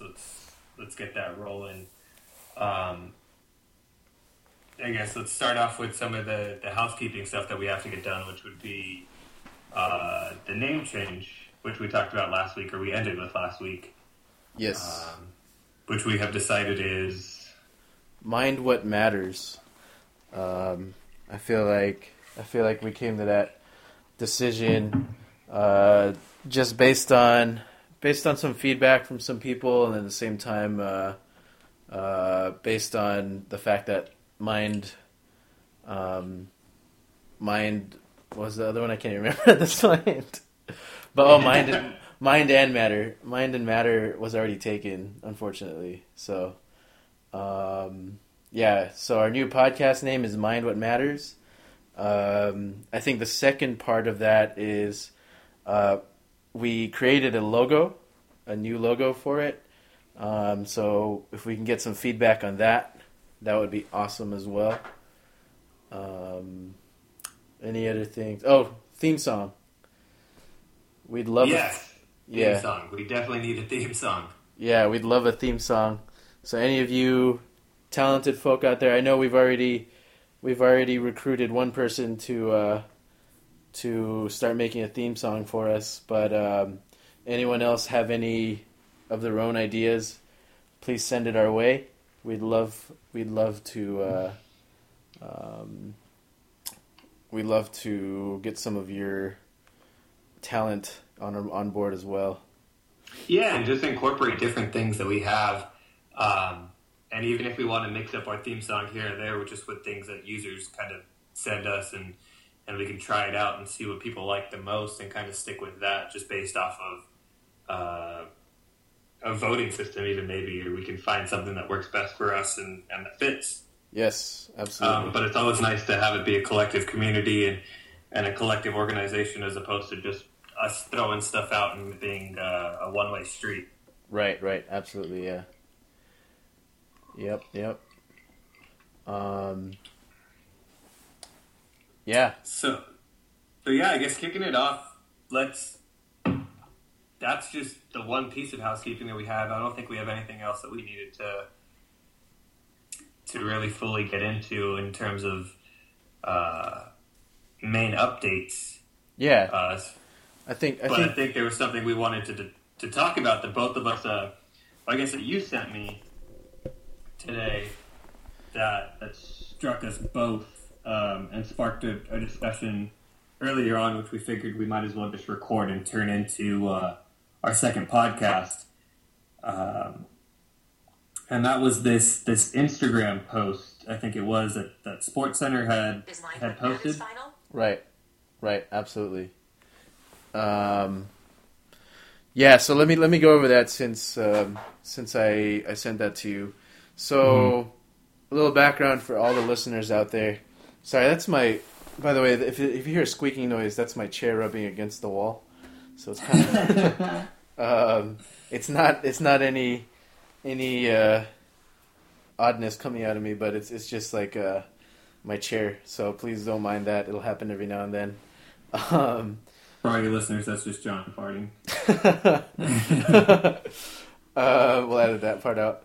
let's let's get that rolling. Um, I guess let's start off with some of the, the housekeeping stuff that we have to get done, which would be uh, the name change, which we talked about last week, or we ended with last week. Yes. Um, which we have decided is Mind what matters. Um, I feel like I feel like we came to that decision uh, just based on based on some feedback from some people, and at the same time, uh, uh, based on the fact that mind, um, mind was the other one? I can't remember at this point. But oh, mind and, mind and matter, mind and matter was already taken, unfortunately. So, um, yeah. So our new podcast name is Mind What Matters. Um, I think the second part of that is uh, we created a logo, a new logo for it. Um, so if we can get some feedback on that, that would be awesome as well. Um, any other things? Oh, theme song. We'd love yes, a, theme yeah, song. We definitely need a theme song. yeah, we'd love a theme song. So any of you talented folk out there, I know we've already we've already recruited one person to uh, to start making a theme song for us. But um, anyone else have any of their own ideas? Please send it our way. We'd love we'd love to uh, um, we'd love to get some of your talent on on board as well. Yeah, and just incorporate different things that we have. Um, and even if we want to mix up our theme song here and there, just with things that users kind of send us, and and we can try it out and see what people like the most, and kind of stick with that, just based off of uh, a voting system, even maybe, or we can find something that works best for us and, and that fits. Yes, absolutely. Um, but it's always nice to have it be a collective community and, and a collective organization as opposed to just us throwing stuff out and being uh, a one way street. Right, right, absolutely, yeah. Yep, yep. Um, yeah, So, so yeah, I guess kicking it off, let's. That's just the one piece of housekeeping that we have. I don't think we have anything else that we needed to to really fully get into in terms of uh, main updates. yeah. Uh, I think I but I think think there was something we wanted to to, to talk about that both of us. Uh, I guess that you sent me today that that struck us both um, and sparked a, a discussion earlier on, which we figured we might as well just record and turn into uh, our second podcast. Um, and that was this this Instagram post. I think it was that that SportsCenter had had posted. right, right, absolutely. Um, yeah. So let me let me go over that since um, since I I sent that to you. So a little background for all the listeners out there. Sorry, that's my. By the way, if if you hear a squeaking noise, that's my chair rubbing against the wall. So it's kind of. um, it's not. It's not any any uh, oddness coming out of me, but it's it's just like uh, my chair. So please don't mind that. It'll happen every now and then. Um, For all your listeners, that's just John farting. uh, we'll edit that part out.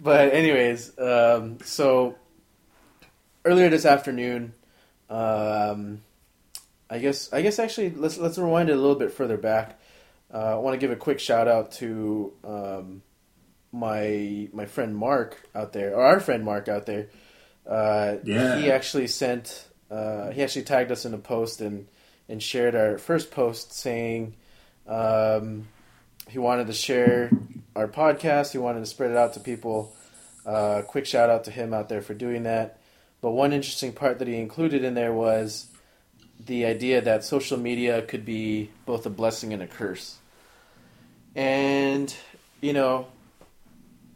but anyways, um, so earlier this afternoon, um, I guess I guess actually let's let's rewind it a little bit further back. Uh, I want to give a quick shout out to um, my my friend Mark out there, or our friend Mark out there. Uh, Yeah. He actually sent. Uh, he actually tagged us in a post and and shared our first post saying um, he wanted to share our podcast. He wanted to spread it out to people. Uh, quick shout out to him out there for doing that. But one interesting part that he included in there was the idea that social media could be both a blessing and a curse. And you know,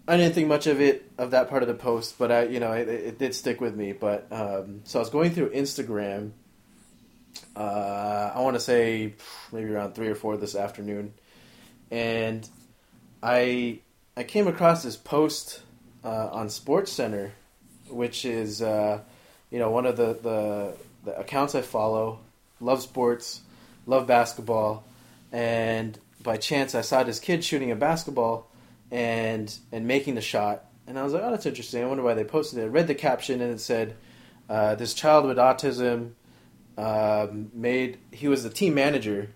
I didn't think much of it of that part of the post, but I, you know, it, it did stick with me. But um, so I was going through Instagram. Uh, I want to say maybe around three or four this afternoon, and I I came across this post uh, on SportsCenter, which is uh, you know one of the, the the accounts I follow. Love sports, love basketball, and by chance I saw this kid shooting a basketball and and making the shot, and I was like, oh, that's interesting. I wonder why they posted it. I read the caption and it said, uh, "This child with autism um, made. He was the team manager,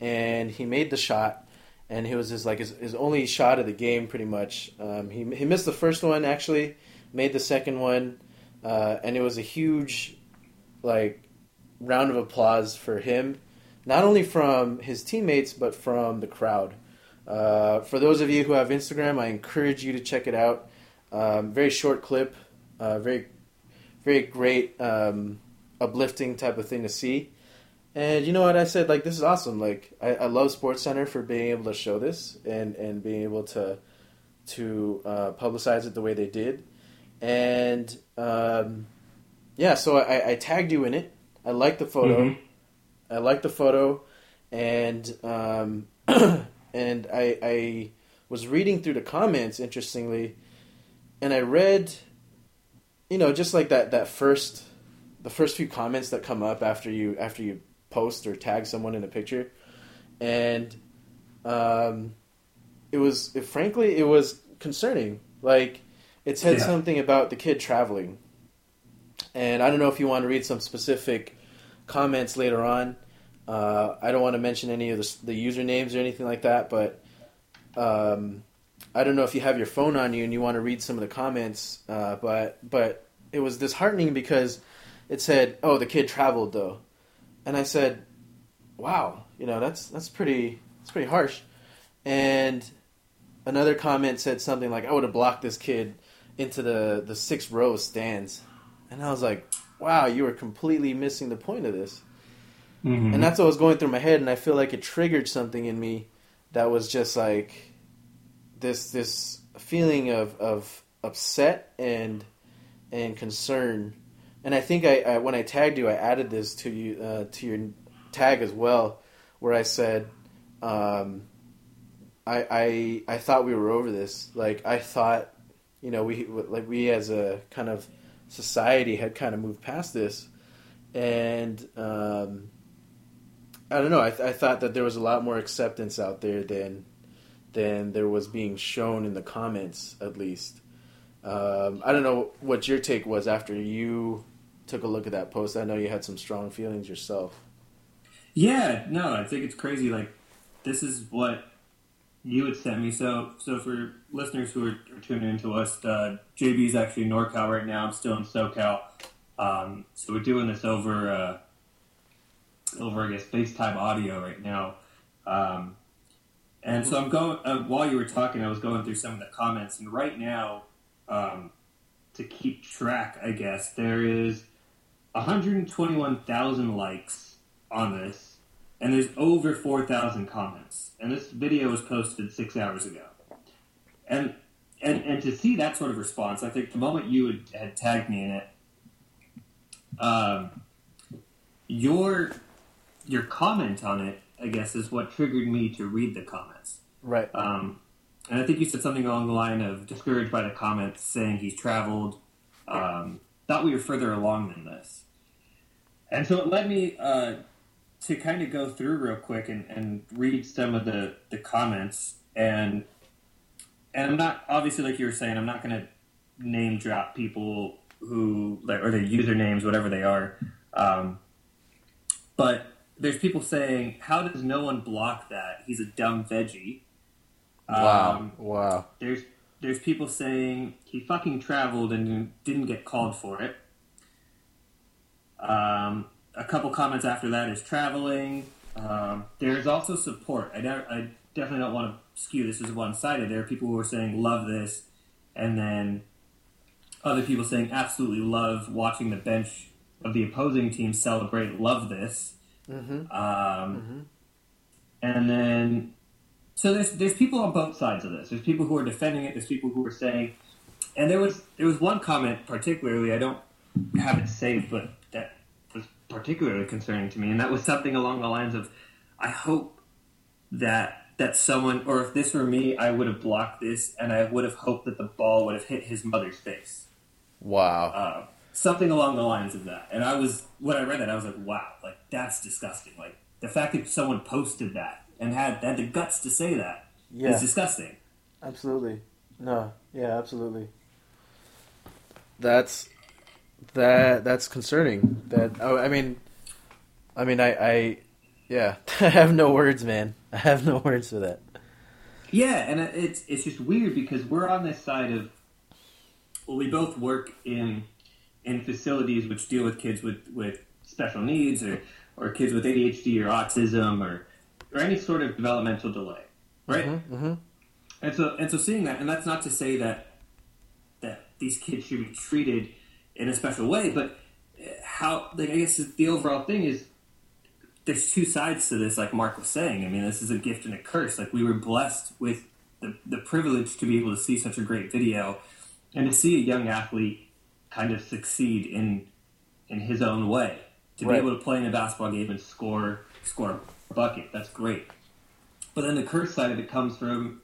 and he made the shot." And he was his like his, his only shot of the game, pretty much. Um, he he missed the first one actually, made the second one, uh, and it was a huge, like, round of applause for him, not only from his teammates but from the crowd. Uh, for those of you who have Instagram, I encourage you to check it out. Um, very short clip, uh, very, very great, um, uplifting type of thing to see. And you know what I said? Like this is awesome. Like I, I love SportsCenter for being able to show this and and being able to to uh, publicize it the way they did. And um, yeah, so I, I tagged you in it. I like the photo. Mhm. I like the photo, and um, and I, I was reading through the comments interestingly, and I read, you know, just like that that first, the first few comments that come up after you after you post or tag someone in a picture, and um, it was it, frankly it was concerning. Like it said Yeah. something about the kid traveling, and I don't know if you want to read some specific comments later on. Uh, I don't want to mention any of the, the usernames or anything like that, but um, I don't know if you have your phone on you and you want to read some of the comments. Uh, but but it was disheartening because it said, "Oh, the kid traveled though," and I said, "Wow, you know that's that's pretty that's pretty harsh." And another comment said something like, "I would have blocked this kid into the the six row stands," and I was like, "Wow, you were completely missing the point of this." Mhm. and that's what was going through my head and i feel like it triggered something in me that was just like this this feeling of of upset and and concern and i think i, I when i tagged you i added this to you uh, to your tag as well where i said um, I, I i thought we were over this like i thought you know we like we as a kind of society had kind of moved past this and um, I don't know. I, I thought that there was a lot more acceptance out there than than there was being shown in the comments, at least. Um, I don't know what your take was after you took a look at that post. I know you had some strong feelings yourself. Yeah, no, I think it's crazy. Like, this is what you had sent me. So, so for listeners who are, tuning into us, uh, JB's actually in NorCal right now. I'm still in SoCal. Um, so we're doing this over, uh, over I guess FaceTime audio right now. Um, and so I'm going uh, while you were talking, I was going through some of the comments, and right now, um, to keep track, I guess there is 121,000 likes on this, and there's over 4,000 comments. And this video was posted six hours ago. And and and to see that sort of response, I think the moment you had, had tagged me in it, um, your your comment on it, I guess, is what triggered me to read the comments. Right. Um, and I think you said something along the line of discouraged by the comments, saying he's traveled. Um, thought we were further along than this. And so it led me uh, to kind of go through real quick and, and read some of the, the comments. And and I'm not obviously like you were saying, I'm not going to name drop people who like or their usernames, whatever they are. Um, but there's people saying, "How does no one block that? He's a dumb veggie." Wow. Um, wow. there's there's people saying he fucking traveled and didn't get called for it. Um, a couple comments after that is traveling. Um, there's also support. I, don't, I definitely don't want to skew this as one sided. There are people who are saying love this, and then other people saying absolutely love watching the bench of the opposing team celebrate. Love this. Mm-hmm. Um, And then, so there's there's people on both sides of this. There's people who are defending it. There's people who are saying, and there was there was one comment particularly. I don't have it saved, but particularly concerning to me, and that was something along the lines of, I hope that that someone, or if this were me, I would have blocked this, and I would have hoped that the ball would have hit his mother's face Wow. uh, something along the lines of that. And I was when I read that, I was like, wow, like that's disgusting. Like the fact that someone posted that and had had the guts to say that. Yeah. It's disgusting. Absolutely. No. Yeah. Absolutely. That's that. That's concerning. That. Oh, I mean. I mean, I. I yeah. I have no words, man. I have no words for that. Yeah, and it's it's just weird because we're on this side of. Well, we both work in in facilities which deal with kids with with special needs or or kids with ADHD or autism or or any sort of developmental delay, right? Mm-hmm, mm-hmm. And so and so seeing that, and that's not to say that that these kids should be treated in a special way, but eh, how like I guess the overall thing is there's two sides to this, like Mark was saying. I mean, this is a gift and a curse. Like we were blessed with the, the privilege to be able to see such a great video and to see a young athlete kind of succeed in in his own way. To Right. be able to play in a basketball game and score score a bucket, that's great. But then the curse side of it comes from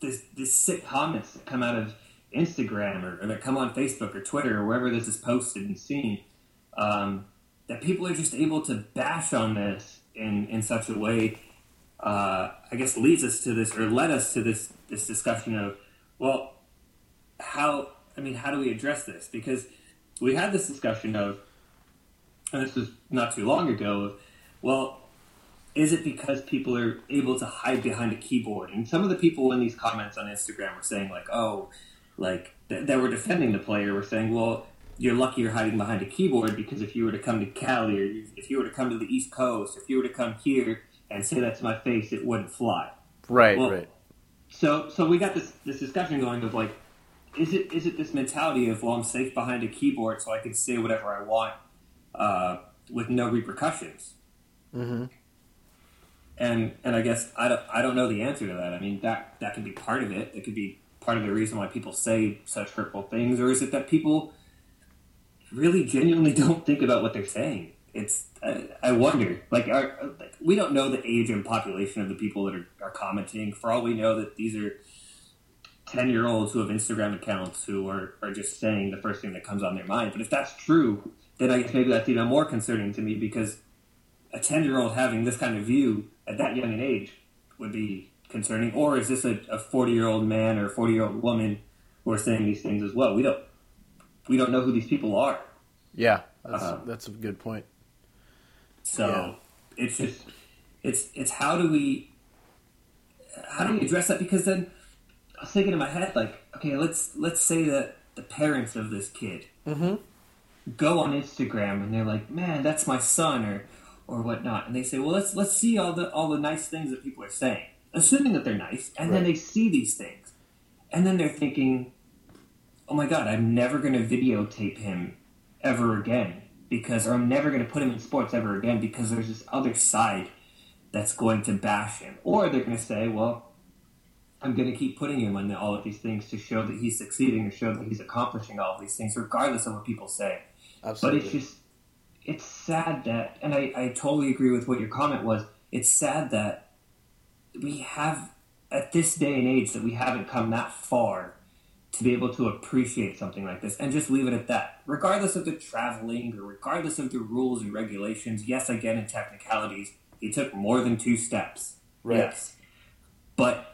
this this sick comments that come out of Instagram or, or that come on Facebook or Twitter or wherever this is posted and seen. Um, that people are just able to bash on this in, in such a way, uh, I guess leads us to this or led us to this this discussion of, well, how I mean, how do we address this? Because we had this discussion of, and this was not too long ago, of, well, is it because people are able to hide behind a keyboard? And some of the people in these comments on Instagram were saying like, oh, like th- that were defending the player were saying, well, you're lucky you're hiding behind a keyboard because if you were to come to Cali or you- if you were to come to the East Coast, if you were to come here and say that to my face, it wouldn't fly. Right. Well- right. So so we got this this discussion going of like, is it is it this mentality of well I'm safe behind a keyboard so I can say whatever I want uh, with no repercussions? Mm-hmm. And and I guess I don't I don't know the answer to that. I mean that that could be part of it. It could be part of the reason why people say such hurtful things, or is it that people really genuinely don't think about what they're saying? It's I, I wonder. Like, like we don't know the age and population of the people that are, are commenting. For all we know, that these are ten year olds who have Instagram accounts who are, are just saying the first thing that comes on their mind. But if that's true, then I guess maybe that's even more concerning to me because a 10 year old having this kind of view at that young an age would be concerning. Or is this a 40 year old man or 40 year old woman who are saying these things as well? We don't, we don't know who these people are. Yeah. That's Uh-huh. that's a good point. So Yeah. it's just, it's, it's how do we, how do we address that? Because then I was thinking in my head, like, okay, let's, let's say that the parents of this kid Mm-hmm. go on Instagram and they're like, "Man, that's my son," or or whatnot, and they say, "Well, let's let's see all the all the nice things that people are saying," assuming that they're nice, and then they see these things, and then they're thinking, "Oh my God, I'm never going to videotape him ever again because, or I'm never going to put him in sports ever again because there's this other side that's going to bash him," or they're going to say, "Well." I'm going to keep putting him on all of these things to show that he's succeeding, to show that he's accomplishing all of these things, regardless of what people say. Absolutely. But it's just, it's sad that, and I, I totally agree with what your comment was. It's sad that we have, at this day and age, that we haven't come that far to be able to appreciate something like this and just leave it at that. Regardless of the traveling or regardless of the rules and regulations, yes, again, in technicalities, he took more than two steps. Right. Yes. But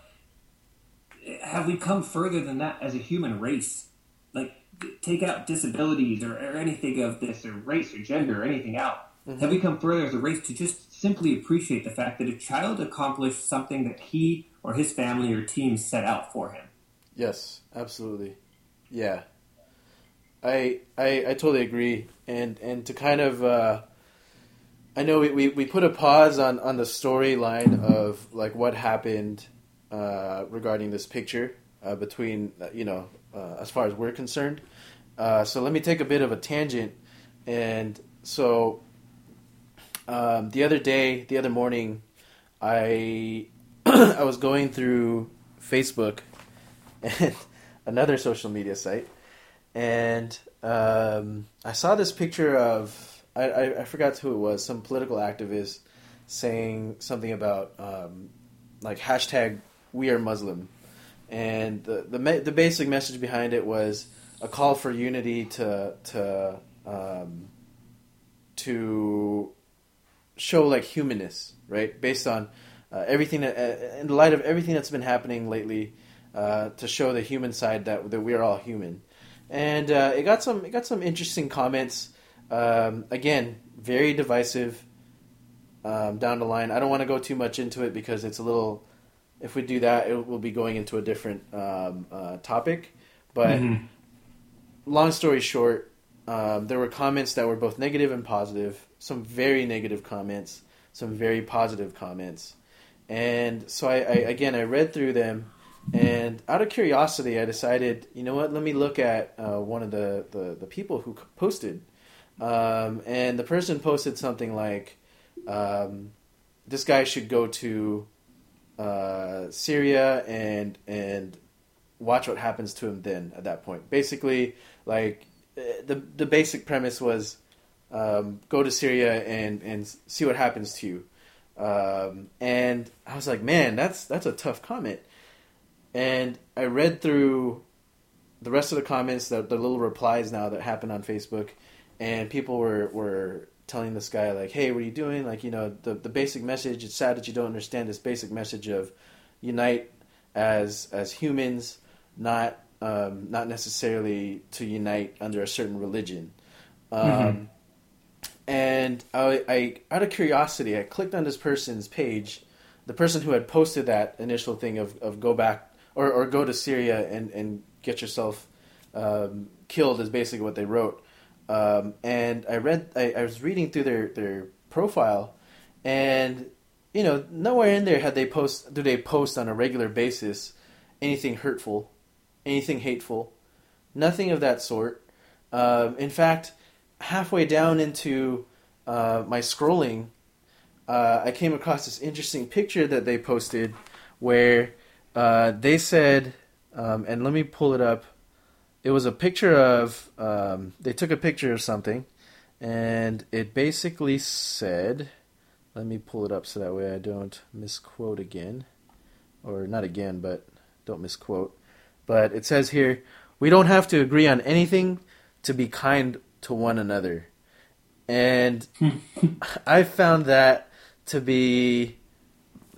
have we come further than that as a human race? Like, take out disabilities or, or anything of this, or race or gender or anything out. Mm-hmm. Have we come further as a race to just simply appreciate the fact that a child accomplished something that he or his family or team set out for him? Yes, absolutely. Yeah. I I, I totally agree. And and to kind of uh, I know we, we, we put a pause on, on the storyline of like what happened uh, regarding this picture uh, between you know uh, as far as we're concerned. Uh, so let me take a bit of a tangent. And so um, the other day, the other morning, I I was going through Facebook and another social media site, and um, I saw this picture of I, I, I forgot who it was, some political activist saying something about um, like hashtag We Are Muslim, and the the me- the basic message behind it was a call for unity to to um, to show like humanness, right? Based on uh, everything that, uh, in the light of everything that's been happening lately, uh, to show the human side that that we are all human. And uh, it got some it got some interesting comments. Um, again, very divisive. Um, down the line, I don't want to go too much into it because it's a little. If we do that, it will be going into a different um, uh, topic. But Mm-hmm. long story short, um, there were comments that were both negative and positive. Some very negative comments, some very positive comments, and so I, I again I read through them, and out of curiosity, I decided, you know what? Let me look at uh, one of the, the the people who posted, um, and the person posted something like, um, "This guy should go to uh, Syria and and watch what happens to him then at that point. Basically, like the the basic premise was um, go to Syria and and see what happens to you. Um, and I was like, man, that's that's a tough comment. And I read through the rest of the comments, the, the little replies now that happened on Facebook, and people were were telling this guy like, "Hey, what are you doing? Like, you know, the the basic message. It's sad that you don't understand this basic message of unite as as humans, not um, not necessarily to unite under a certain religion." Um, Mhm. And I, I, out of curiosity, I clicked on this person's page, the person who had posted that initial thing of, of go back or, or go to Syria and, and get yourself um, killed is basically what they wrote. Um, and I read, I, I was reading through their, their profile, and you know, nowhere in there had they post do they post on a regular basis anything hurtful, anything hateful, nothing of that sort. Um, in fact, halfway down into uh, my scrolling, uh, I came across this interesting picture that they posted where uh, they said, um, and let me pull it up. It was a picture of, um, they took a picture of something, and it basically said, let me pull it up so that way I don't misquote again. Or not again, but don't misquote. But it says here, we don't have to agree on anything to be kind to one another. And I found that to be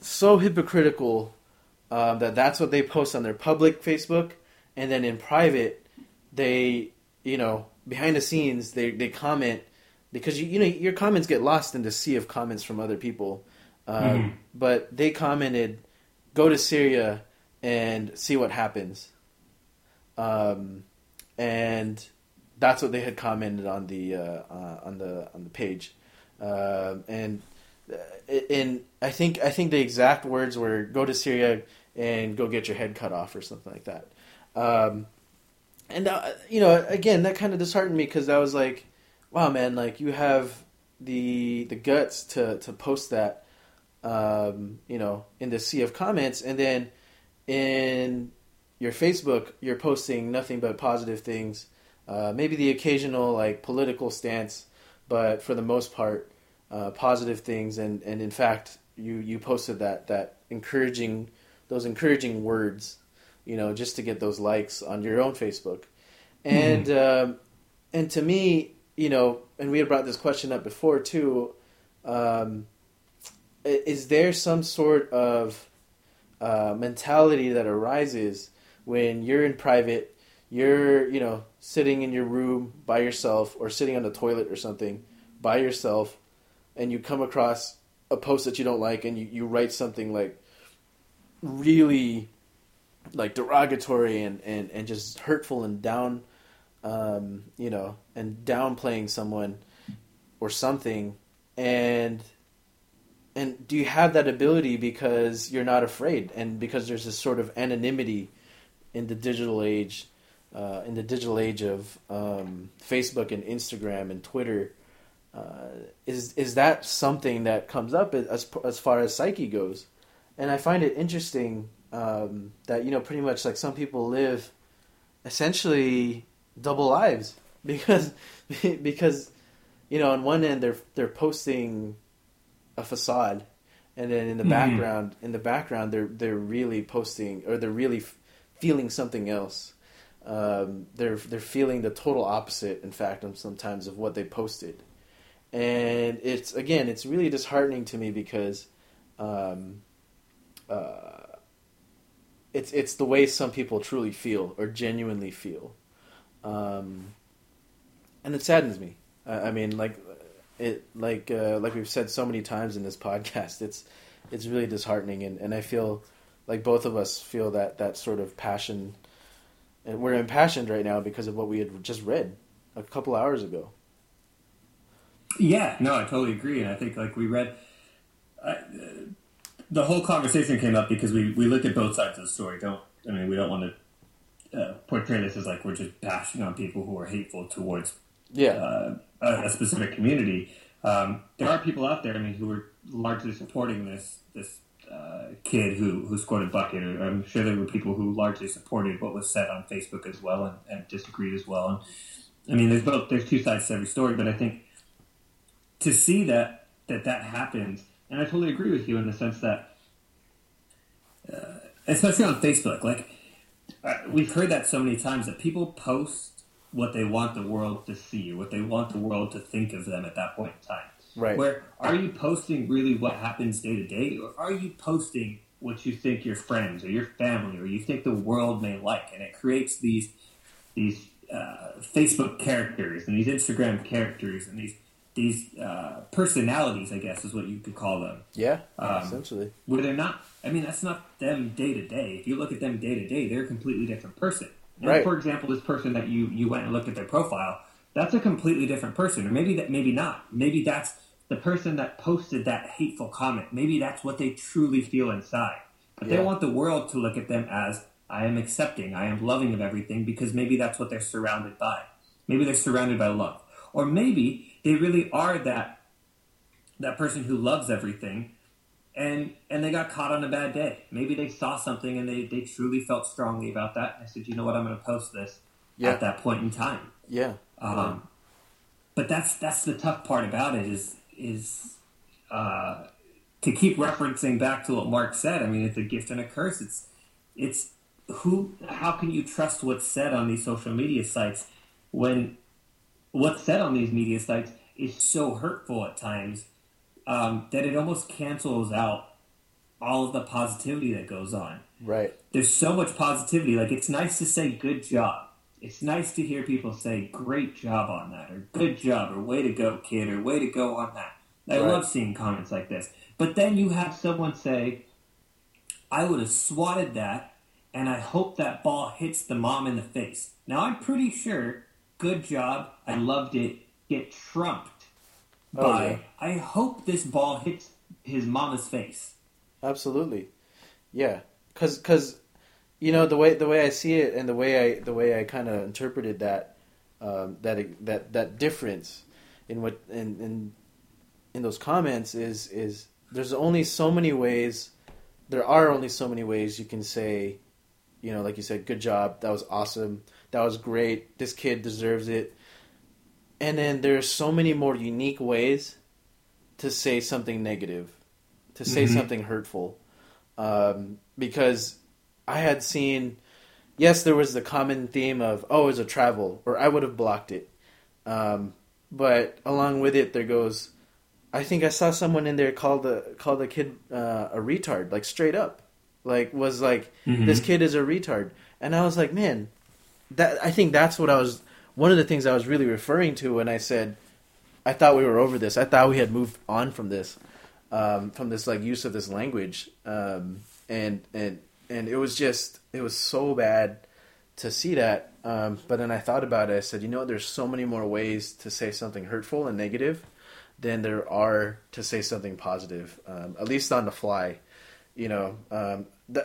so hypocritical um, that that's what they post on their public Facebook, and then in private, they, you know, behind the scenes, they, they comment because you you know your comments get lost in the sea of comments from other people. Um, Mhm. But they commented, "Go to Syria and see what happens," um, and that's what they had commented on the uh, uh, on the on the page, um, and uh, and I think I think the exact words were "Go to Syria and go get your head cut off" or something like that. Um, and uh, you know, again, that kind of disheartened me because I was like, "Wow, man! Like you have the the guts to to post that, um, you know, in the sea of comments, and then in your Facebook, you're posting nothing but positive things." Uh, maybe the occasional like political stance, but for the most part, uh, positive things. And, and in fact, you, you posted that that encouraging those encouraging words, you know, just to get those likes on your own Facebook. And um, and to me, you know, and we had brought this question up before too. Um, is there some sort of uh, mentality that arises when you're in private? you're you know sitting in your room by yourself or sitting on the toilet or something by yourself and you come across a post that you don't like and you, you write something like really like derogatory and, and, and just hurtful and down um, you know and downplaying someone or something and and do you have that ability because you're not afraid and because there's this sort of anonymity in the digital age uh, in the digital age of um, Facebook and Instagram and Twitter, uh, is is that something that comes up as as far as psyche goes? And I find it interesting um, that you know pretty much like some people live essentially double lives because because you know on one end they're they're posting a facade and then in the Mhm. background in the background they're they're really posting or they're really feeling something else. Um, they're they're feeling the total opposite in fact sometimes of what they posted. And it's again it's really disheartening to me because um, uh, it's it's the way some people truly feel or genuinely feel, um, and it saddens me. I, I mean, like it like uh, like we've said so many times in this podcast, it's it's really disheartening, and, and I feel like both of us feel that that sort of passion, and we're impassioned right now because of what we had just read a couple hours ago. Yeah, no, I totally agree, and I think like we read. Uh, the whole conversation came up because we, we looked at both sides of the story. Don't I mean we don't want to uh, portray this as like we're just bashing on people who are hateful towards Yeah, uh, a, a specific community. Um, there are people out there, I mean, who are largely supporting this this uh, kid who who scored a bucket. I'm sure there were people who largely supported what was said on Facebook as well and, and disagreed as well. And I mean, there's both there's two sides to every story, but I think to see that that that happens, and I totally agree with you in the sense that, uh, especially on Facebook, like uh, we've heard that so many times that people post what they want the world to see, what they want the world to think of them at that point in time. Right. Where are you posting really what happens day to day, or are you posting what you think your friends or your family or you think the world may like? And it creates these these uh, Facebook characters and these Instagram characters and these these uh, personalities, I guess, is what you could call them yeah, Um, essentially. where they're not. I mean, that's not them day to day. If you look at them day to day, they're a completely different person. And Right. For example, this person that you you went and looked at their profile, that's a completely different person, or maybe that maybe not. Maybe that's the person that posted that hateful comment. Maybe that's what they truly feel inside. But Yeah. they want the world to look at them as I am accepting, I am loving of everything because maybe that's what they're surrounded by. Maybe they're surrounded by love, or maybe they really are that that person who loves everything and and they got caught on a bad day. Maybe they saw something and they, they truly felt strongly about that. And I said, you know what, I'm going to post this Yeah. at that point in time. Yeah, Um, but that's that's the tough part about it is is uh, to keep referencing back to what Mark said. I mean, it's a gift and a curse. It's it's who how can you trust what's said on these social media sites when what's said on these media sites is so hurtful at times um, that it almost cancels out all of the positivity that goes on right. there's so much positivity. Like it's nice to say good job. It's nice to hear people say great job on that or good job or way to go kid or way to go on that. I Right. love seeing comments like this. But then you have someone say, I would have swatted that and I hope that ball hits the mom in the face. Now I'm pretty sure good job, I loved it, get trumped Oh, by yeah. I hope this ball hits his mama's face. Absolutely, yeah. Because because you know the way the way I see it and the way I the way I kind of interpreted that um, that that that difference in what in, in in those comments is is there's only so many ways there are only so many ways you can say you know like you said good job that was awesome that was great this kid deserves it and then there's so many more unique ways to say something negative to say Mhm. something hurtful um, because i had seen yes there was the common theme of oh it's a travel or i would have blocked it. Um, but along with it there goes i think i saw someone in there called the call the kid uh, a retard like straight up. Like was like Mhm. this kid is a retard. And i was like man that i think that's what i was one of the things i was really referring to when i said i thought we were over this. I thought we had moved on from this um, from this like use of this language. Um, and and and it was just it was so bad to see that um, but then i thought about it. I said you know there's so many more ways to say something hurtful and negative than there are to say something positive um, at least on the fly you know um, the,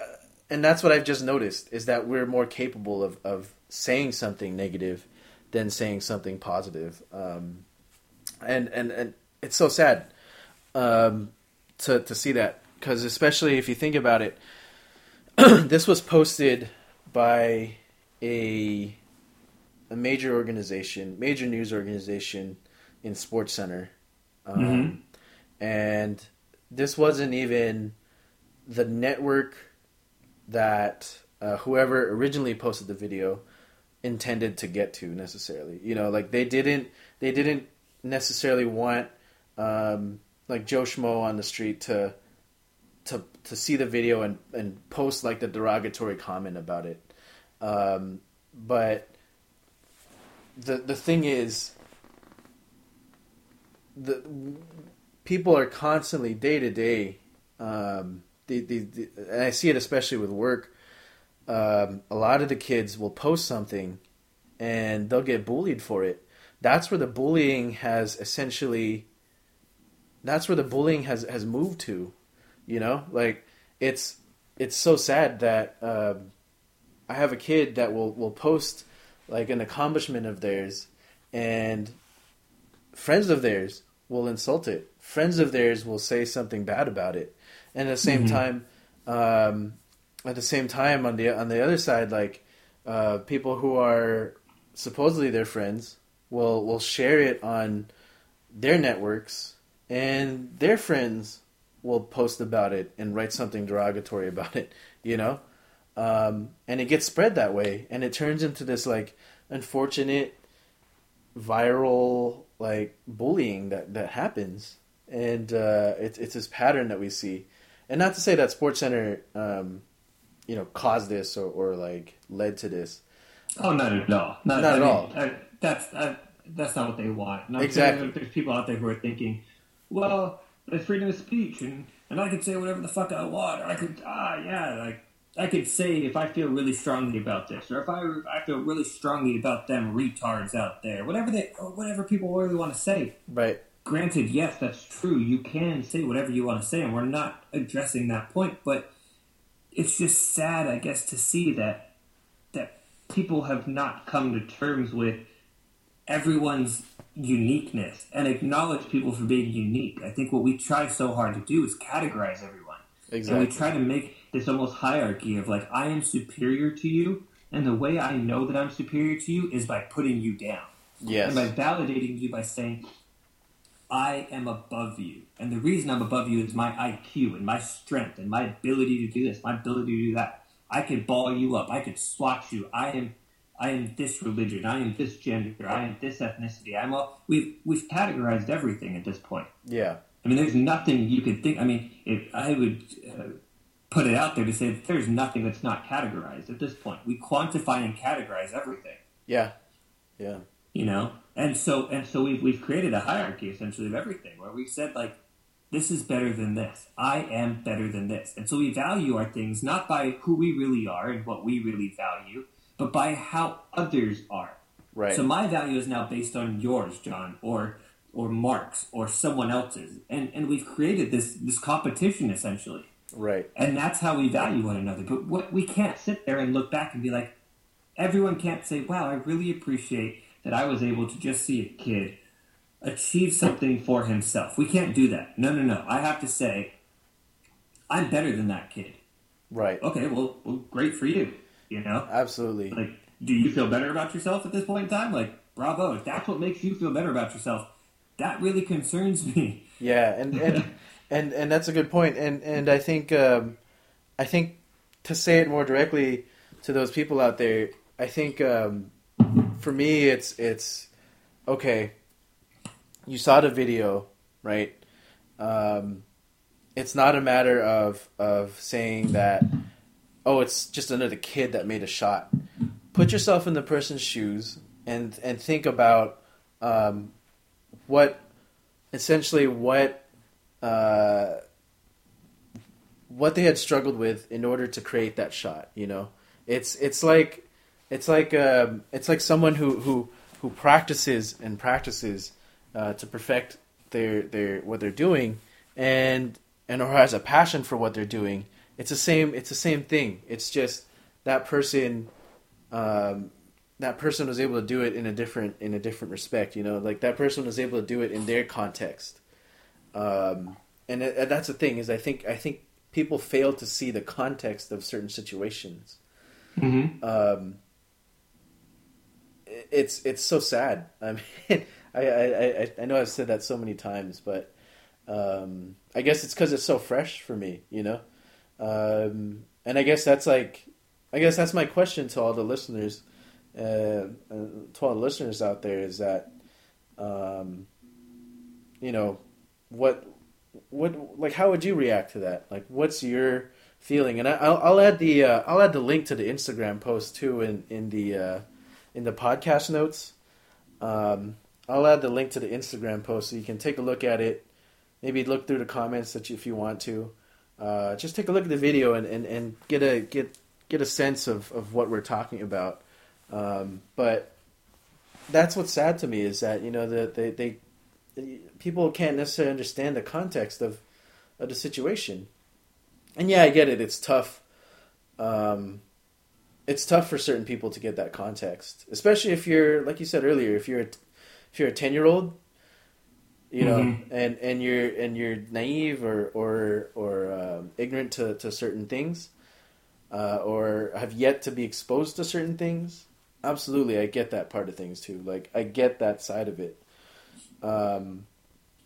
and that's what i've just noticed is that we're more capable of, of saying something negative than saying something positive um, and, and and it's so sad um, to to see that because especially if you think about it, this was posted by a a major organization, major news organization in SportsCenter, um, Mhm. and this wasn't even the network that uh, whoever originally posted the video intended to get to necessarily. You know, like they didn't they didn't necessarily want um, like Joe Schmo on the street to to to see the video and and post like the derogatory comment about it. Um, but the the thing is, the people are constantly day to day. Um, the, the, and I see it especially with work. Um, a lot of the kids will post something, and they'll get bullied for it. That's where the bullying has essentially. That's where the bullying has has moved to, you know. Like it's it's so sad that um, I have a kid that will will post like an accomplishment of theirs, and friends of theirs will insult it. Friends of theirs will say something bad about it, and at the same Mhm. time, um, at the same time, on the on the other side, like uh, people who are supposedly their friends will will share it on their networks, and their friends will post about it and write something derogatory about it. You know, um, and it gets spread that way, and it turns into this like unfortunate viral like bullying that that happens, and uh, it's it's this pattern that we see. And not to say that SportsCenter, um, you know, caused this or, or like led to this. Oh, not at all. Not, Not at mean, all. I, that's I, that's not what they want. And I'm Exactly. There's people out there who are thinking, well, there's freedom of speech, and, and I could say whatever the fuck I want, or I could ah yeah, like I could say if I feel really strongly about this, or if I I feel really strongly about them retards out there, whatever they or whatever people really want to say. Right. Granted, yes, that's true. You can say whatever you want to say, and we're not addressing that point. But it's just sad, I guess, to see that that people have not come to terms with everyone's uniqueness and acknowledge people for being unique. I think what we try so hard to do is categorize everyone, Exactly. and we try to make this almost hierarchy of like I am superior to you, and the way I know that I'm superior to you is by putting you down yes. and by validating you by saying, I am above you. And the reason I'm above you is my IQ and my strength and my ability to do this, my ability to do that. I could ball you up. I could swat you. I am I am this religion. I am this gender. I am this ethnicity. I'm all we've we've categorized everything at this point. yeah. I mean, there's nothing you could think. I mean, if I would uh, put it out there to say that there's nothing that's not categorized at this point. We quantify and categorize everything Yeah. Yeah. you know and so and so we've we've created a hierarchy essentially of everything where we've said like this is better than this i am better than this and so we value our things not by who we really are and what we really value but by how others are Right. so my value is now based on yours john or or mark's or someone else's and and we've created this this competition essentially right. and that's how we value one another. But what we can't sit there and look back and be like, everyone can't say, "Wow, I really appreciate that I was able to just see a kid achieve something for himself." We can't do that. No, no, no. I have to say, I'm better than that kid. Right. Okay, well, well great for you. You know, Absolutely. like, do you feel better about yourself at this point in time? Like, bravo. If that's what makes you feel better about yourself, that really concerns me. Yeah, and and and and that's a good point. And and I think um, I think to say it more directly to those people out there, I think um, for me it's it's okay. You saw the video, right? Um, it's not a matter of of saying that oh, it's just another kid that made a shot. Put yourself in the person's shoes and and think about um, what essentially what uh, what they had struggled with in order to create that shot. You know, it's it's like it's like um, it's like someone who who who practices and practices uh, to perfect their their what they're doing and and or has a passion for what they're doing. It's the same. It's the same thing. It's just that person. Um, that person was able to do it in a different in a different respect. You know, like that person was able to do it in their context. Um, and, it, and that's the thing is I think I think people fail to see the context of certain situations. Mm-hmm. Um, it- it's it's so sad. I mean, I, I, I, I know I've said that so many times, but um, I guess it's because it's so fresh for me, you know. Um, and I guess that's like, I guess that's my question to all the listeners, uh, uh, to all the listeners out there is that, um, you know, what what like how would you react to that? Like, what's your feeling? And I, will I'll add the uh, I'll add the link to the Instagram post too in in the uh, in the podcast notes. Um, I'll add the link to the Instagram post so you can take a look at it. Maybe look through the comments that you, if you want to. Uh, just take a look at the video and, and, and get a get get a sense of, of what we're talking about. Um, but that's what's sad to me is that you know that they, they people can't necessarily understand the context of of the situation. And yeah, I get it. It's tough. Um, it's tough for certain people to get that context, especially if you're, like you said earlier, if you're a, if you're a ten year old, you know, mm-hmm. and and you're and you're naive or or or um, ignorant to to certain things, uh, or have yet to be exposed to certain things. Absolutely, I get that part of things too. Like I get that side of it. Um,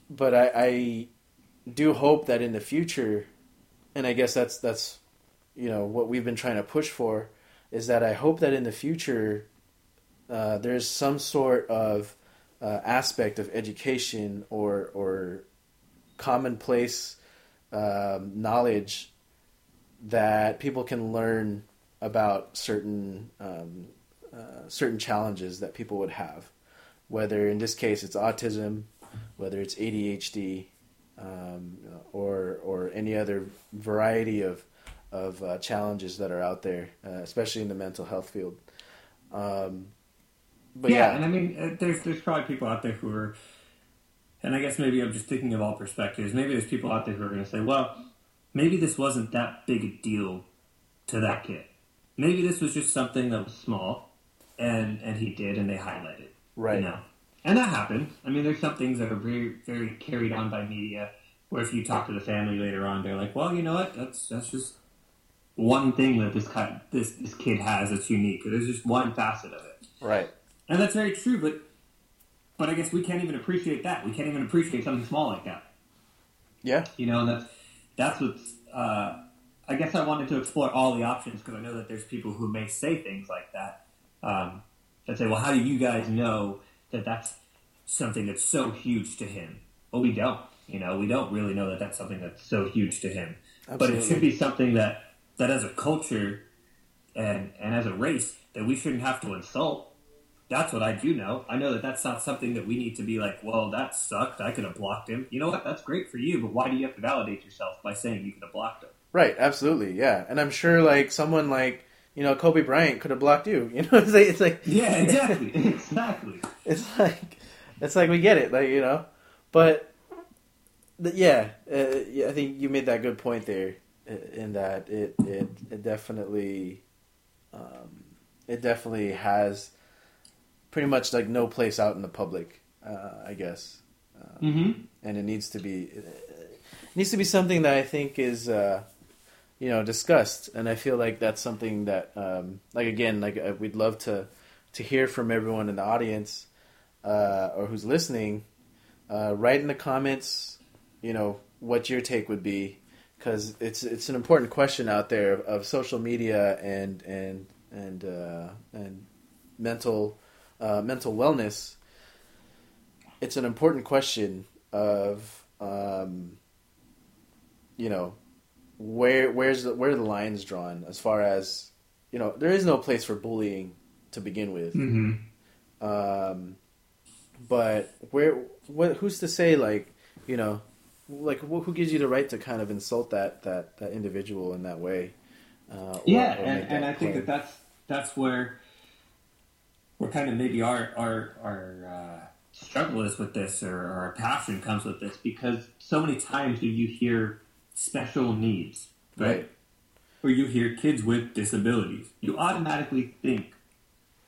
but I, I do hope that in the future, and I guess that's that's you know what we've been trying to push for, is that I hope that in the future uh, there's some sort of uh, aspect of education or or commonplace um, knowledge that people can learn about certain um, uh, certain challenges that people would have whether in this case it's autism, whether it's ADHD, um, or or any other variety of of uh, challenges that are out there, uh, especially in the mental health field. Um, but yeah, yeah, and I mean, uh, there's there's probably people out there who are, and I guess maybe I'm just thinking of all perspectives. Maybe there's people out there who are going to say, well, maybe this wasn't that big a deal to that kid. Maybe this was just something that was small, and and he did, and they highlighted. Right. You know? And that happens. I mean, there's some things that are very, very carried on by media. Where if you talk to the family later on, they're like, "Well, you know what? That's that's just one thing that this kind, this this kid has that's unique. There's just one facet of it." Right. And that's very true. But but I guess we can't even appreciate that. We can't even appreciate something small like that. Yeah. You know, and that's that's what's. Uh, I guess I wanted to explore all the options because I know that there's people who may say things like that. Um, that say, well, how do you guys know that that's something that's so huge to him? Well, we don't. You know, we don't really know that that's something that's so huge to him. Absolutely. But it should be something that, that as a culture and, and as a race, that we shouldn't have to insult. That's what I do know. I know that that's not something that we need to be like, well, that sucked. I could have blocked him. You know what? That's great for you, but why do you have to validate yourself by saying you could have blocked him? Right, absolutely, yeah. And I'm sure, like, someone like you know, Kobe Bryant could have blocked you. You know, it's like, it's like yeah, exactly, exactly. It's like it's like we get it, like you know, but yeah, uh, yeah, I think you made that good point there, in that it it, it definitely, um, it definitely has pretty much like no place out in the public, uh, I guess, uh, mm-hmm. and it needs to be it needs to be something that I think is uh, you know discussed. And i feel like that's something that um, like again like uh, we'd love to to hear from everyone in the audience uh, or who's listening. Uh, write in the comments you know what your take would be. Because it's it's an important question out there of, of social media and and and uh, and mental uh, mental wellness it's an important question of um, you know where where's the, where are the lines drawn as far as you know there is no place for bullying to begin with. Mm-hmm. um, but where what who's to say like you know like who gives you the right to kind of insult that that that individual in that way? Uh, yeah or, or and, and i think that that's that's where where kind of maybe our our our uh, struggle is with this or, or our passion comes with this because so many times do you hear special needs, right? right? Or you hear kids with disabilities, you automatically think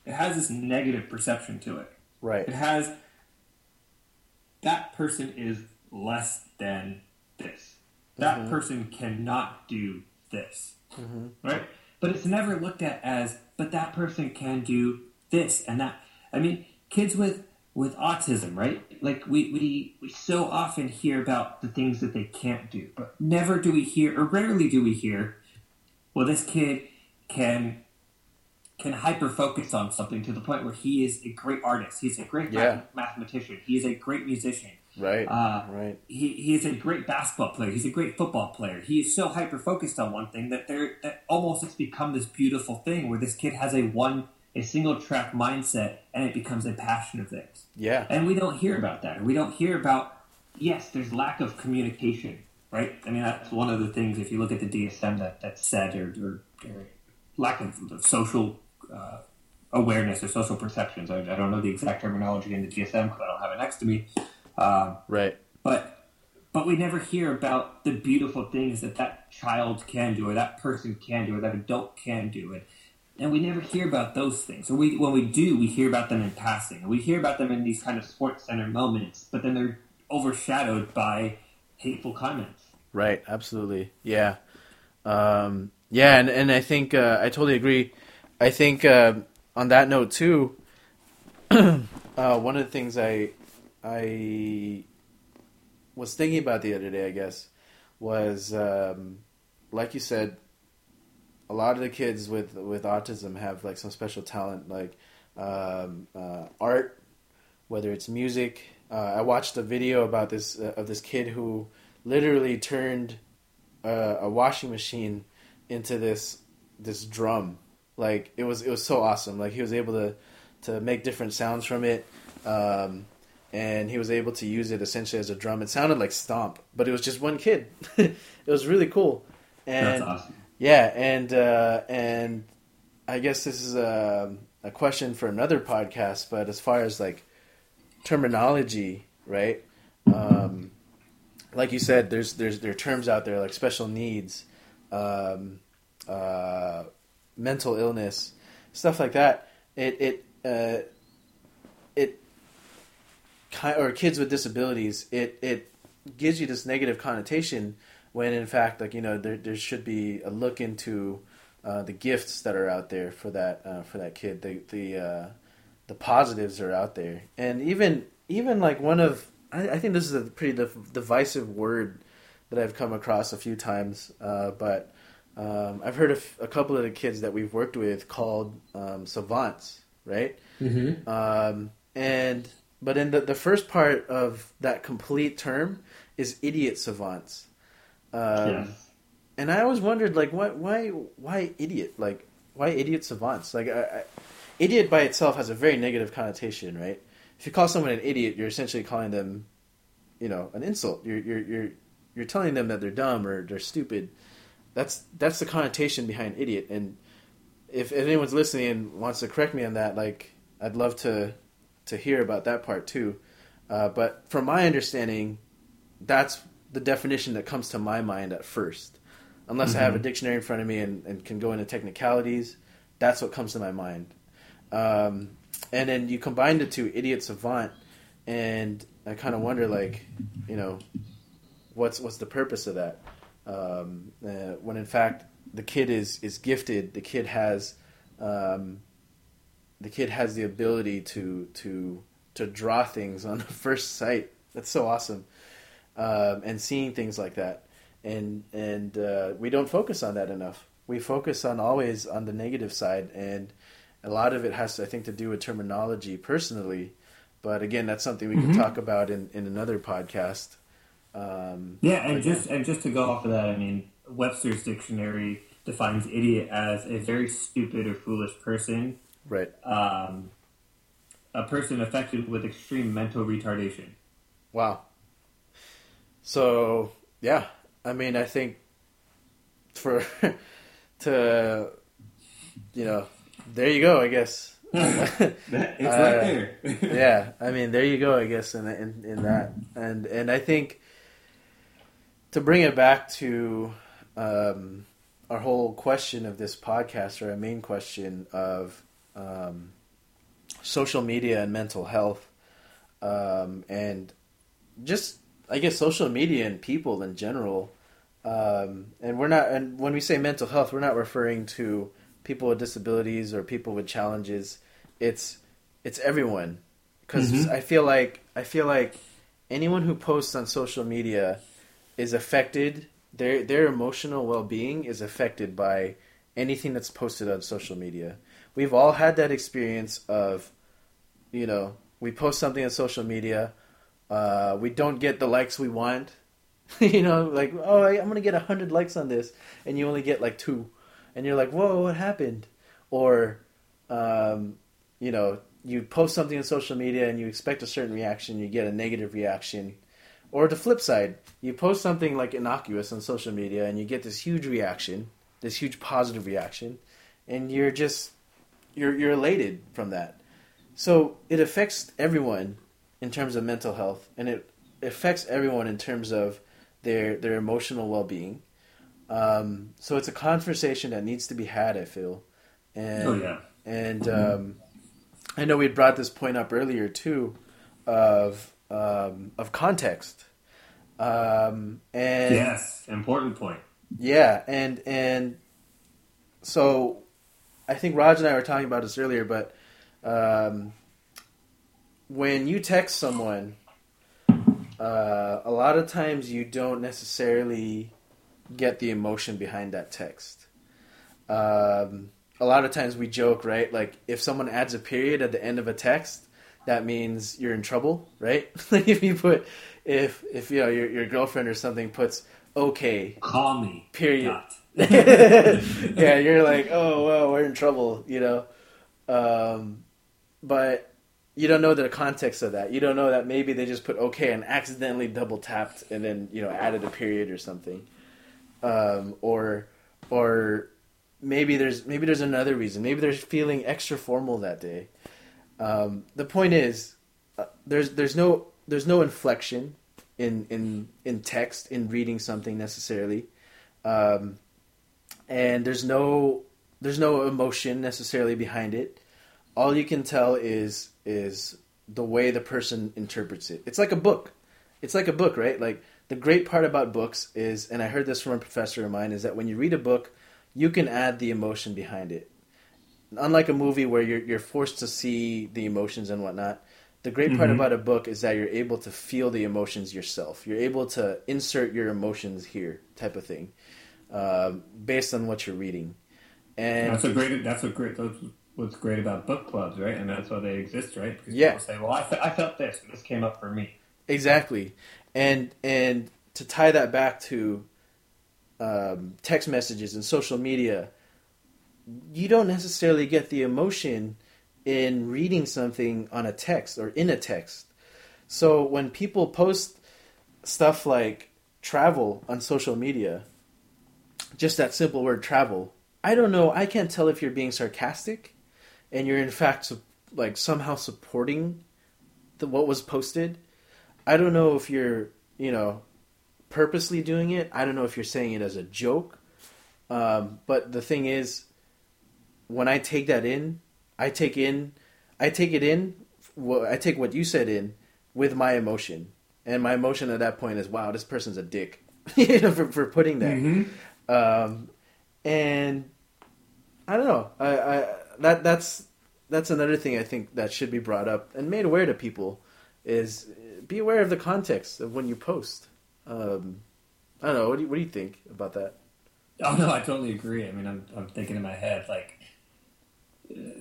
it has this negative perception to it. Right. It has that person is less than this. That mm-hmm. person cannot do this. Mm-hmm. Right? But it's never looked at as, but that person can do this and that. I mean, kids with with autism, right? Like we, we we so often hear about the things that they can't do, but never do we hear, or rarely do we hear, well, this kid can can hyper focus on something to the point where he is a great artist. He's a great Yeah. mathematician. He is a great musician. Right. Uh, right. He, he is a great basketball player. He's a great football player. He is so hyper focused on one thing that there that almost it's become this beautiful thing where this kid has a one a single track mindset and it becomes a passion of theirs. Yeah. And we don't hear about that. We don't hear about yes, there's lack of communication, right? I mean that's one of the things if you look at the DSM that that's said or, or, or lack of social uh, awareness or social perceptions. I, I don't know the exact terminology in the DSM because I don't have it next to me. Um, Right. but but we never hear about the beautiful things that that child can do or that person can do or that adult can do and and we never hear about those things or we when we do we hear about them in passing we hear about them in these kind of SportsCenter moments but then they're overshadowed by hateful comments Right, absolutely. Yeah. Um, yeah, and, and I think uh, I totally agree. I think uh, on that note too, uh, one of the things I I was thinking about the other day, I guess, was um, like you said, a lot of the kids with with autism have like some special talent, like um, uh, art, whether it's music. Uh, I watched a video about this uh, of this kid who literally turned uh, a washing machine into this this drum. Like it was it was so awesome. Like he was able to to make different sounds from it. Um, and he was able to use it essentially as a drum. It sounded like stomp, but it was just one kid. it was really cool. And that's awesome yeah, and uh, and I guess this is a a question for another podcast. But as far as like terminology, right? Um, like you said, there's there's there are terms out there like special needs, um, uh, mental illness, stuff like that. It it uh, it or kids with disabilities. It it gives you this negative connotation when in fact like you know there there should be a look into uh, the gifts that are out there for that uh, for that kid. The the uh, the positives are out there, and even even like one of I, I think this is a pretty div- divisive word that I've come across a few times, uh, but um, I've heard of a couple of the kids that we've worked with called um, savants, right? mm-hmm. Um, and but in the the first part of that complete term is idiot savants. Um, yes and I always wondered, like, why, why, why idiot? Like, why idiot savants? Like, I, I, idiot by itself has a very negative connotation, right? If you call someone an idiot, you're essentially calling them, you know, an insult. You're, you're, you're, you're telling them that they're dumb or they're stupid. That's that's the connotation behind idiot. And if, if anyone's listening and wants to correct me on that, like, I'd love to to hear about that part too. Uh, but from my understanding, that's the definition that comes to my mind at first unless I have a dictionary in front of me and, and can go into technicalities. That's what comes to my mind. Um, and then you combine the two, idiot savant, and I kind of wonder, like, you know, what's what's the purpose of that? Um, uh, when in fact the kid is is gifted, the kid has um, the kid has the ability to to to draw things on the first sight. That's so awesome, um, and seeing things like that and and uh, we don't focus on that enough. We focus on always on the negative side, and a lot of it has, I think, to do with terminology personally. But again, that's something we Mm-hmm. can talk about in, in another podcast. Um, Yeah, and just and just to go off of that, I mean, Webster's dictionary defines idiot as a very stupid or foolish person, right. um, a person affected with extreme mental retardation. Wow. So yeah, I mean, I think for to you know, there you go. I guess. it's right Uh, there. yeah, I mean, there you go. I guess in in, in that, and and I think to bring it back to um, our whole question of this podcast, or our main question of um, social media and mental health, um, and just I guess social media and people in general. Um, and we're not, and when we say mental health, we're not referring to people with disabilities or people with challenges. It's it's everyone because Mhm. I feel like I feel like anyone who posts on social media is affected. Their their emotional well being is affected by anything that's posted on social media. we've all had that experience of, you know, we post something on social media, uh, we don't get the likes we want. you know, like, oh, I'm to get 100 likes on this, and you only get like two. And you're like, whoa, what happened? Or, um, you know, you post something on social media and you expect a certain reaction, you get a negative reaction. Or the flip side, you post something like innocuous on social media and you get this huge reaction, this huge positive reaction, and you're just you're you're elated from that. So it affects everyone in terms of mental health, and it affects everyone in terms of their their emotional well being. Um, so it's a conversation that needs to be had. I feel, and oh yeah, and um, I know we brought this point up earlier too, of um, of context. Um, and yes, important point. Yeah, and and so I think Raj and I were talking about this earlier, but um, when you text someone, uh, a lot of times you don't necessarily get the emotion behind that text. Um, a lot of times we joke, right? Like if someone adds a period at the end of a text, that means you're in trouble, right? like if you put, if if you know your your girlfriend or something puts okay, call me, period. yeah, you're like, oh well, we're in trouble, you know. Um, but you don't know the context of that. You don't know that maybe they just put okay and accidentally double tapped and then you know added a period or something, um, or or maybe there's maybe there's another reason. Maybe they're feeling extra formal that day. Um, the point is, uh, there's there's no there's no inflection in in in text in reading something necessarily, um, and there's no there's no emotion necessarily behind it. All you can tell is is the way the person interprets it. It's like a book. It's like a book, right? Like the great part about books is, and I heard this from a professor of mine, is that when you read a book, you can add the emotion behind it. Unlike a movie where you're you're forced to see the emotions and whatnot, the great part mm-hmm. about a book is that you're able to feel the emotions yourself. You're able to insert your emotions here, type of thing, uh, based on what you're reading. And that's a great. That's a great. That's what's great about book clubs, right? And that's why they exist, right? Because yeah. people say, "Well, I, I felt this. But this came up for me." Exactly, and and to tie that back to um, text messages and social media, you don't necessarily get the emotion in reading something on a text or in a text. So when people post stuff like travel on social media, just that simple word travel, I don't know, I can't tell if you're being sarcastic and you're in fact like somehow supporting the, what was posted. I don't know if you're, you know, purposely doing it. I don't know if you're saying it as a joke. Um, but the thing is, when I take that in, I take in, I take it in. I take what you said in with my emotion, and my emotion at that point is, "Wow, this person's a dick," you know, for, for putting that. Mm-hmm. Um, and I don't know. I, I that that's that's another thing I think that should be brought up and made aware to people is be aware of the context of when you post. Um, I don't know. What do you, what do you think about that? Oh no, I totally agree. I mean, I'm I'm thinking in my head like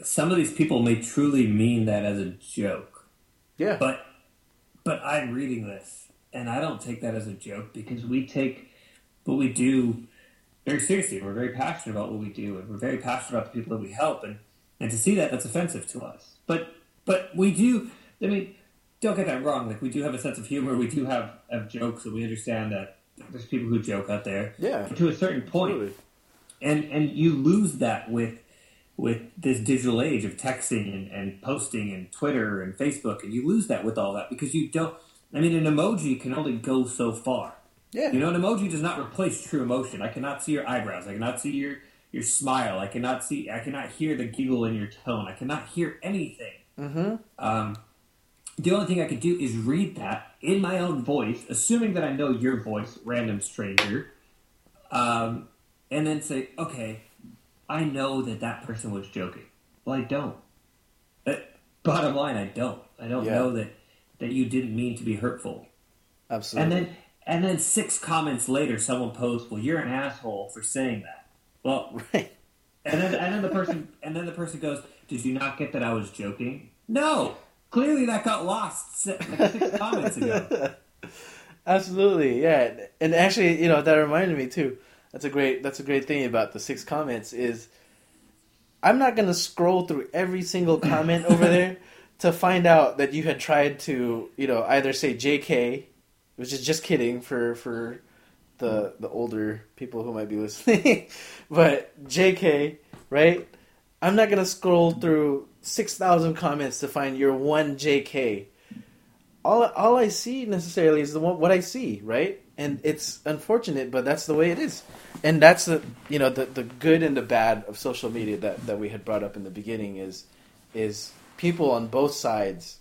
some of these people may truly mean that as a joke. Yeah. But but I'm reading this and I don't take that as a joke because we take what we do very seriously. We're very passionate about what we do and we're very passionate about the people that we help and and to see that that's offensive to us. But but we do I mean don't get that wrong. Like we do have a sense of humor. We do have, have jokes, and we understand that there's people who joke out there. Yeah, to a certain point, Absolutely. and and you lose that with with this digital age of texting and, and posting and Twitter and Facebook, and you lose that with all that because you don't. I mean, an emoji can only go so far. Yeah, you know, an emoji does not replace true emotion. I cannot see your eyebrows. I cannot see your your smile. I cannot see. I cannot hear the giggle in your tone. I cannot hear anything. Mm-hmm. Um, the only thing I could do is read that in my own voice, assuming that I know your voice, random stranger, um, and then say, okay, I know that that person was joking. Well, I don't. But bottom line, I don't. I don't yeah. know that that you didn't mean to be hurtful. Absolutely. And then and then six comments later, someone posts, "Well, you're an asshole for saying that." Well, right. And then and then the person and then the person goes, "Did you not get that I was joking?" No, clearly that got lost like six comments ago. Absolutely, yeah. And actually, you know, that reminded me too. That's a great. That's a great thing about the six comments is. I'm not gonna scroll through every single comment over there to find out that you had tried to, you know, either say JK, which is just kidding for for the the older people who might be listening, but JK, right? I'm not gonna scroll through six thousand comments to find your one JK. All all I see necessarily is the one what I see, right? And it's unfortunate, but that's the way it is. And that's the you know the the good and the bad of social media that that we had brought up in the beginning is is people on both sides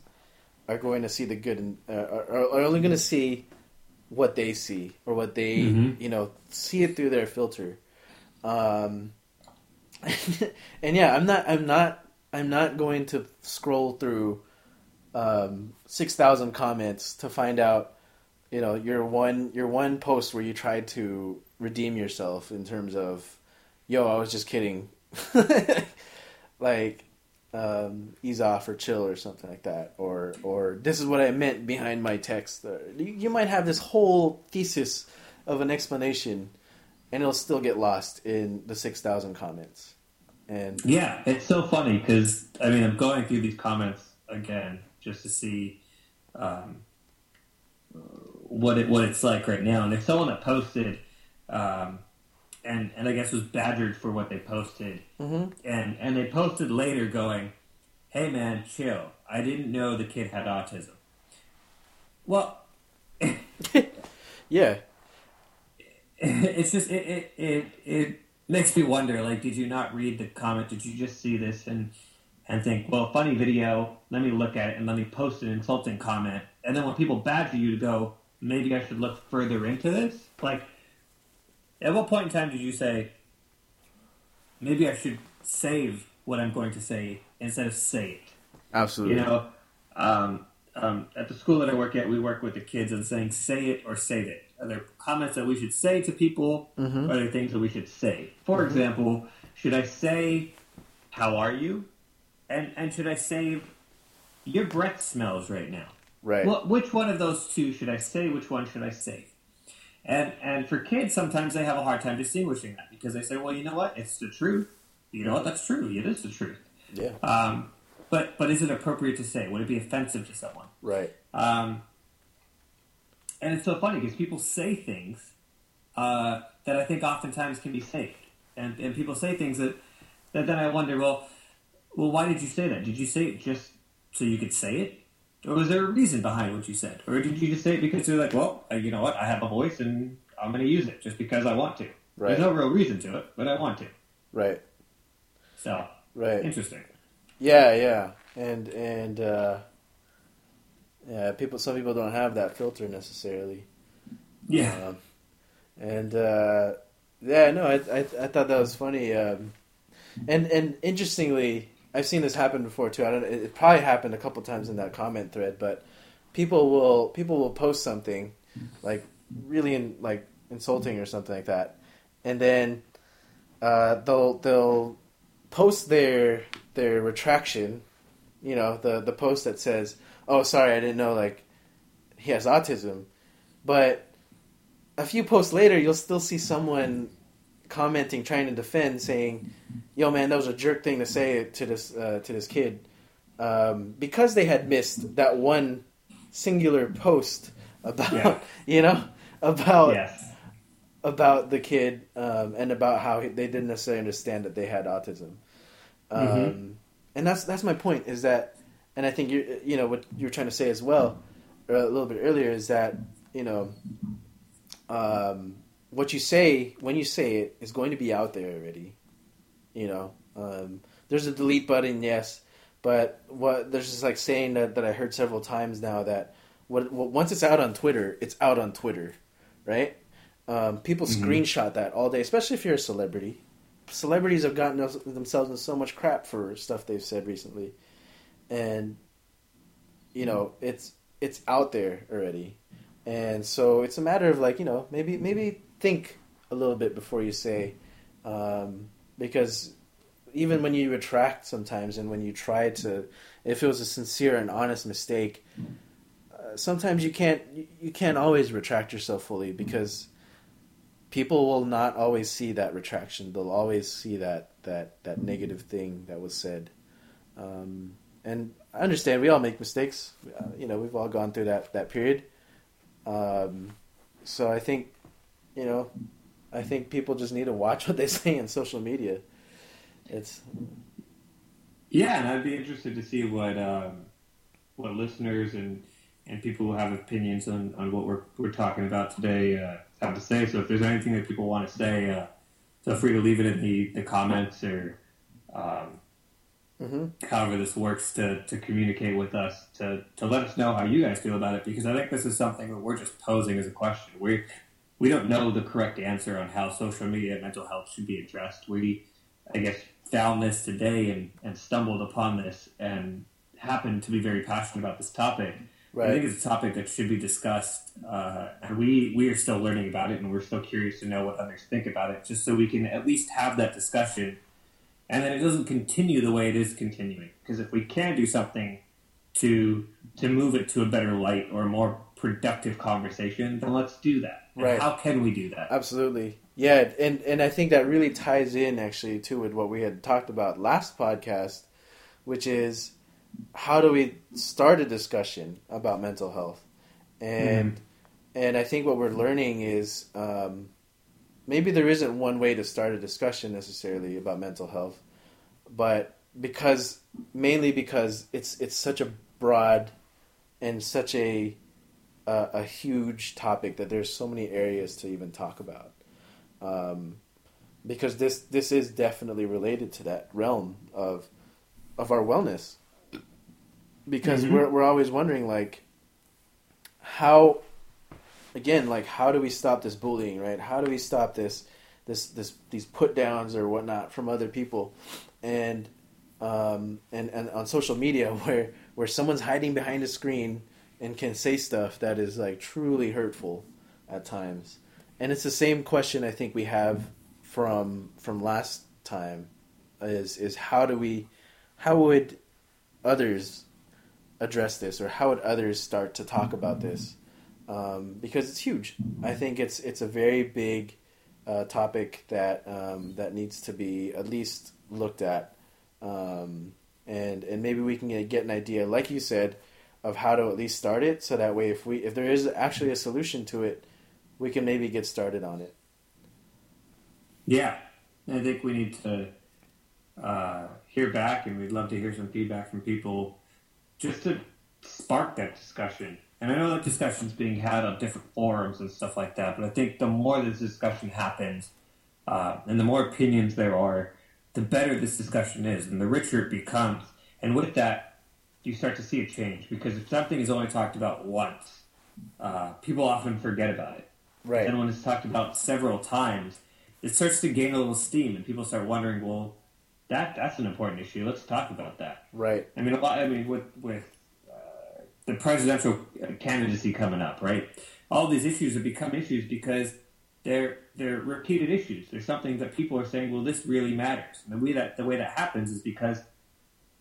are going to see the good and uh, are, are only going to see what they see or what they Mhm. you know see it through their filter. Um, and yeah, I'm not I'm not I'm not going to scroll through um, six thousand comments to find out you know your one your one post where you tried to redeem yourself in terms of yo I was just kidding like um, ease off or chill or something like that. Or or this is what I meant behind my text. You, you might have this whole thesis of an explanation and it'll still get lost in the 6000 comments. And Yeah, it's so funny because I mean I'm going through these comments again just to see um, what it what it's like right now. And if someone that posted, um, and and I guess was badgered for what they posted, Mhm. and and they posted later going, "Hey man, chill. I didn't know the kid had autism." Well, yeah it's just it, it it it makes me wonder like did you not read the comment did you just see this and and think well funny video let me look at it and let me post an insulting comment and then when people badger you to go maybe i should look further into this like at what point in time did you say maybe i should save what i'm going to say instead of say it absolutely you know, um, um, at the school that I work at, we work with the kids on saying "say it" or "save it." Are there comments that we should say to people, Mhm. are there things that we should say? For example, should I say "How are you?" and and should I say "Your breath smells right now"? right Well, which one of those two should I say? Which one should I say? And and for kids, sometimes they have a hard time distinguishing that because they say, "Well, you know what? It's the truth. You know what? That's true. It is the truth." yeah Um, but but is it appropriate to say? Would it be offensive to someone? right Um, and it's so funny because people say things uh, that I think oftentimes can be saved, and and people say things that that then I wonder, well, well, why did you say that? Did you say it just so you could say it, or was there a reason behind what you said, or did you just say it because you're like, well, uh, you know what, I have a voice and I'm going to use it just because I want to. Right. There's no real reason to it, but I want to. right So right interesting. Yeah, yeah, and and uh, yeah, people. Some people don't have that filter necessarily. Yeah. Um, and uh, yeah, no, I, I I thought that was funny. Um, and and interestingly, I've seen this happen before too. I don't. It, probably happened a couple times in that comment thread, but people will people will post something like really in, like insulting or something like that, and then uh, they'll they'll post their their retraction. You know, the the post that says, "Oh, sorry, I didn't know like he has autism," but a few posts later, you'll still see someone commenting, trying to defend, saying, "Yo, man, that was a jerk thing to say to this uh, to this kid," um, because they had missed that one singular post about Yeah. you know about yes. about the kid um, and about how he, they didn't necessarily understand that they had autism. Um, Mhm. And that's that's my point. Is that, and I think you you know what you're trying to say as well, a little bit earlier is that you know, um, what you say when you say it is going to be out there already. You know, um, there's a delete button, yes, but what there's just like saying that, that I heard several times now that what, what once it's out on Twitter, it's out on Twitter, right? Um, people Mhm. screenshot that all day, especially if you're a celebrity. Celebrities have gotten themselves in so much crap for stuff they've said recently, and you know it's it's out there already, and so it's a matter of like you know maybe maybe think a little bit before you say, um, because even when you retract sometimes, and when you try to, if it was a sincere and honest mistake, uh, sometimes you can't you can't always retract yourself fully because people will not always see that retraction. They'll always see that that that negative thing that was said. Um, and I understand we all make mistakes. Uh, you know, we've all gone through that that period. Um, so I think, you know, I think people just need to watch what they say on social media. It's yeah, and I'd be interested to see what um, what listeners and and people who have opinions on, on what we're we're talking about today uh, have to say. So if there's anything that people want to say, uh, feel free to leave it in the, the comments or um, mm-hmm. however this works to, to communicate with us to, to let us know how you guys feel about it because I think this is something that we're just posing as a question. We we don't know the correct answer on how social media and mental health should be addressed. We I guess found this today and, and stumbled upon this and happened to be very passionate about this topic. Right. I think it's a topic that should be discussed, uh, and we we are still learning about it, and we're still curious to know what others think about it, just so we can at least have that discussion and then it doesn't continue the way it is continuing. Because if we can do something to to move it to a better light or a more productive conversation, then let's do that. And right. How can we do that? Absolutely. Yeah, and and I think that really ties in actually too with what we had talked about last podcast, which is how do we start a discussion about mental health, and mm. and I think what we're learning is um, maybe there isn't one way to start a discussion necessarily about mental health, but because mainly because it's it's such a broad and such a uh, a huge topic that there's so many areas to even talk about. Um, because this this is definitely related to that realm of of our wellness. Because mm-hmm. we're we're always wondering like how again, like how do we stop this bullying, right? How do we stop this, this, this, these put downs or whatnot from other people, and, um, and and on social media where where someone's hiding behind a screen and can say stuff that is like truly hurtful at times, and it's the same question I think we have from from last time is is how do we how would others address this or how would others start to talk about this? Um, because it's huge. I think it's it's a very big uh, topic that um, that needs to be at least looked at, um, and and maybe we can get an idea, like you said, of how to at least start it, so that way if we if there is actually a solution to it, we can maybe get started on it. Yeah, I think we need to uh, hear back, and we'd love to hear some feedback from people, just to spark that discussion and I know that discussion's being had on different forums and stuff like that, but I think the more this discussion happens, uh, and the more opinions there are, the better this discussion is, and the richer it becomes. And with that, you start to see a change because if something is only talked about once, uh, people often forget about it. Right. And when it's talked about several times, it starts to gain a little steam, and people start wondering, well, that that's an important issue. Let's talk about that. Right. I mean, a lot. I mean, with with the presidential candidacy coming up, right? All these issues have become issues because they're they're repeated issues. They're something that people are saying, well, this really matters. And the way that the way that happens is because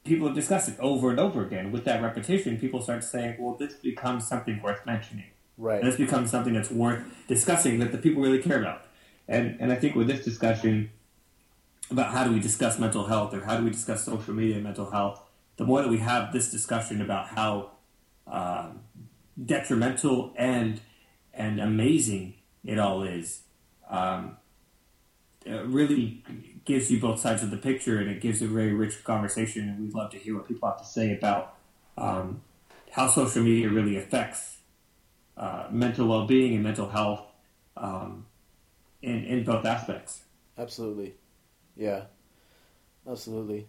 people have discussed it over and over again. With that repetition, people start saying, well, this becomes something worth mentioning. Right. And this becomes something that's worth discussing that the people really care about. And and I think with this discussion about how do we discuss mental health or how do we discuss social media and mental health, the more that we have this discussion about how um, detrimental and and amazing it all is. Um, really gives you both sides of the picture, and it gives a very rich conversation. And we'd love to hear what people have to say about um, how social media really affects uh, mental well-being and mental health um, in in both aspects. Absolutely, yeah, absolutely,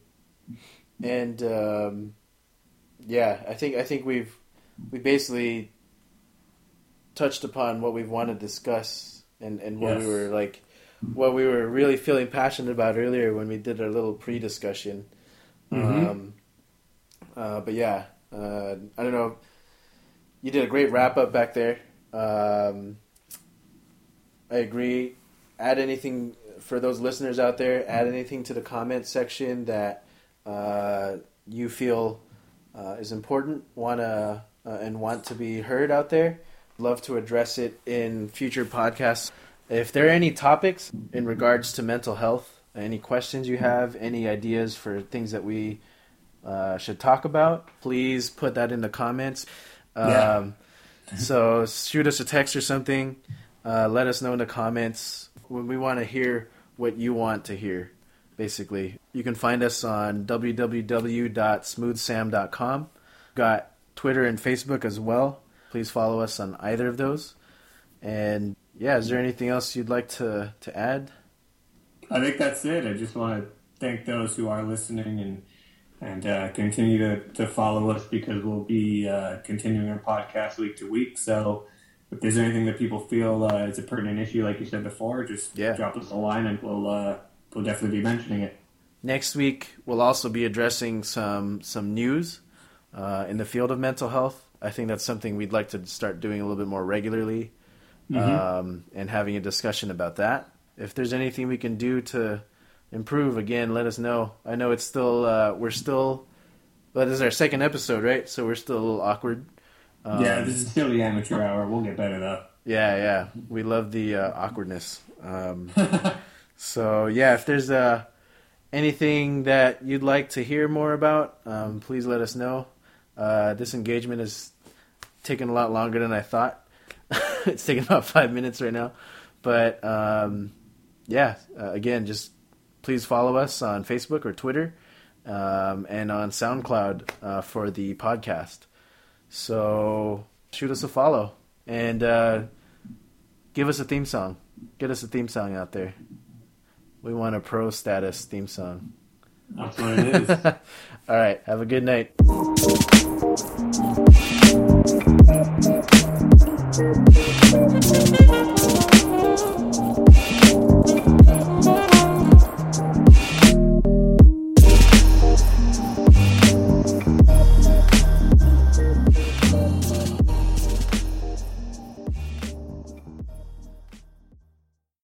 and um, yeah, I think I think we've we basically touched upon what we've wanted to discuss and, and what yes. we were like what we were really feeling passionate about earlier when we did our little pre-discussion. Mm-hmm. Um, uh, but yeah, uh, I don't know. You did a great wrap up back there. Um, I agree. Add anything for those listeners out there, add anything to the comment section that uh, you feel uh, is important, wanna uh, and want to be heard out there. Love to address it in future podcasts. If there are any topics in regards to mental health, any questions you have, any ideas for things that we uh, should talk about, please put that in the comments. Yeah. Um, so shoot us a text or something. Uh, let us know in the comments we want to hear what you want to hear. Basically, you can find us on www.smoothsam.com. Got Twitter and Facebook as well. Please follow us on either of those. And yeah, is there anything else you'd like to, to add? I think that's it. I just want to thank those who are listening and and uh, continue to, to follow us because we'll be uh, continuing our podcast week to week. So if there's anything that people feel uh, is a pertinent issue, like you said before, just Yeah. drop us a line and we'll uh, we'll definitely be mentioning it. Next week, we'll also be addressing some some news uh, in the field of mental health. I think that's something we'd like to start doing a little bit more regularly, um, and having a discussion about that. If there's anything we can do to improve, again, let us know. I know it's still uh, we're still, but this is our second episode, right? So we're still a little awkward. Um, yeah, this is still the amateur hour. We'll get better though. Yeah, yeah. We love the uh, awkwardness. Um, so yeah, if there's uh, anything that you'd like to hear more about, um, please let us know. Uh, this engagement is taking a lot longer than I thought. it's taking about five minutes right now, but um, yeah. Uh, again, just please follow us on Facebook or Twitter, um, and on SoundCloud uh, for the podcast. So shoot us a follow and uh, give us a theme song. Get us a theme song out there. We want a pro status theme song. That's what it is. All right. Have a good night.